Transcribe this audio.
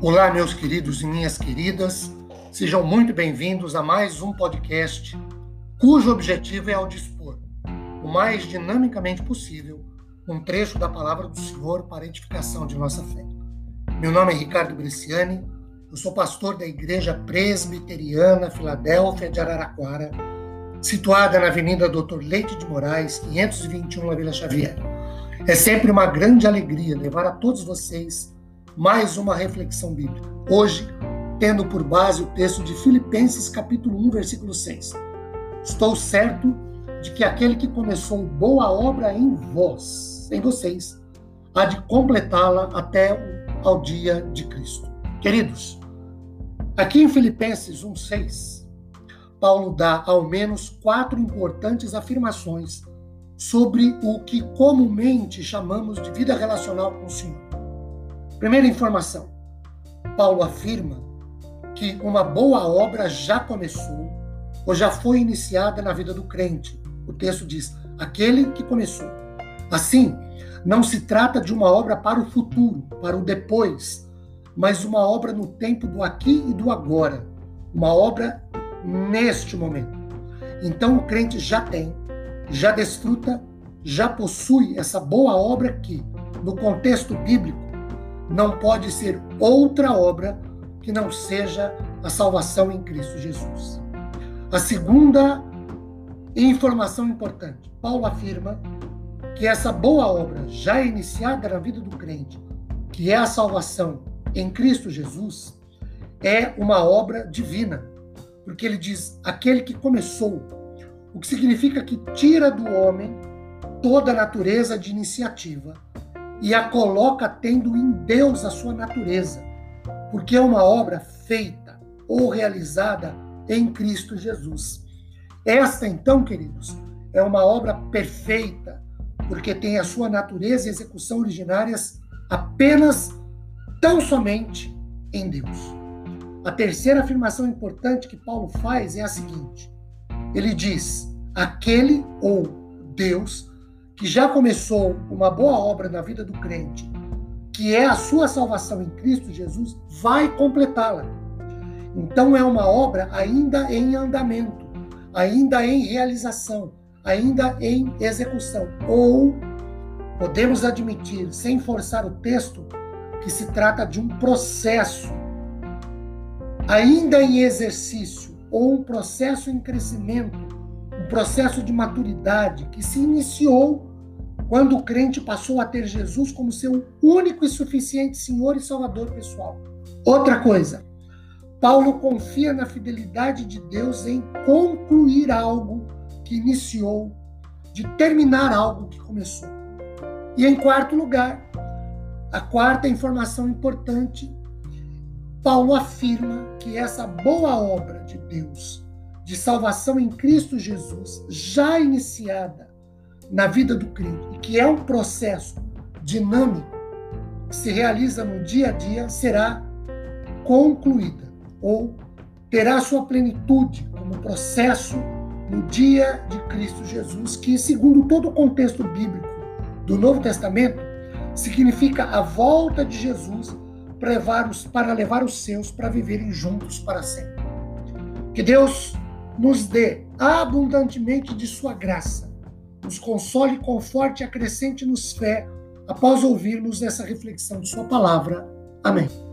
Olá, meus queridos e minhas queridas, sejam muito bem-vindos a mais um podcast cujo objetivo é ao dispor, o mais dinamicamente possível, um trecho da palavra do Senhor para edificação de nossa fé. Meu nome é Ricardo Bresciani, eu sou pastor da Igreja Presbiteriana Filadélfia de Araraquara, situada na Avenida Doutor Leite de Moraes, 521, na Vila Xavier. É sempre uma grande alegria levar a todos vocês mais uma reflexão bíblica. Hoje, tendo por base o texto de Filipenses capítulo 1, versículo 6. Estou certo de que aquele que começou boa obra em vós, em vocês, há de completá-la até ao dia de Cristo. Queridos, aqui em Filipenses 1:6, Paulo dá ao menos quatro importantes afirmações sobre o que comumente chamamos de vida relacional com o Senhor. Primeira informação: Paulo afirma que uma boa obra já começou ou já foi iniciada na vida do crente. O texto diz: aquele que começou. Assim, não se trata de uma obra para o futuro, para o depois, mas uma obra no tempo do aqui e do agora, uma obra neste momento. Então o crente já tem, já desfruta, já possui essa boa obra que, no contexto bíblico, não pode ser outra obra que não seja a salvação em Cristo Jesus. A segunda informação importante: Paulo afirma que essa boa obra já iniciada na vida do crente, que é a salvação em Cristo Jesus, é uma obra divina. Porque ele diz: aquele que começou, o que significa que tira do homem toda a natureza de iniciativa e a coloca tendo em Deus a sua natureza, porque é uma obra feita ou realizada em Cristo Jesus. Esta, então, queridos, é uma obra perfeita, porque tem a sua natureza e execução originárias apenas, tão somente em Deus. A terceira afirmação importante que Paulo faz é a seguinte: ele diz, aquele ou Deus que já começou uma boa obra na vida do crente, que é a sua salvação em Cristo Jesus, vai completá-la. Então é uma obra ainda em andamento, ainda em realização, ainda em execução. Ou podemos admitir, sem forçar o texto, que se trata de um processo ainda em exercício ou um processo em crescimento, processo de maturidade que se iniciou quando o crente passou a ter Jesus como seu único e suficiente Senhor e Salvador pessoal. Outra coisa, Paulo confia na fidelidade de Deus em concluir algo que iniciou, de terminar algo que começou. E em quarto lugar, a quarta informação importante, Paulo afirma que essa boa obra de Deus, de salvação em Cristo Jesus, já iniciada na vida do crente e que é um processo dinâmico que se realiza no dia a dia, será concluída ou terá sua plenitude como processo no dia de Cristo Jesus, que, segundo todo o contexto bíblico do Novo Testamento, significa a volta de Jesus para levar os, para levar os seus para viverem juntos para sempre. Que Deus nos dê abundantemente de sua graça nos console, conforte e acrescente-nos fé após ouvirmos essa reflexão de Sua palavra. Amém.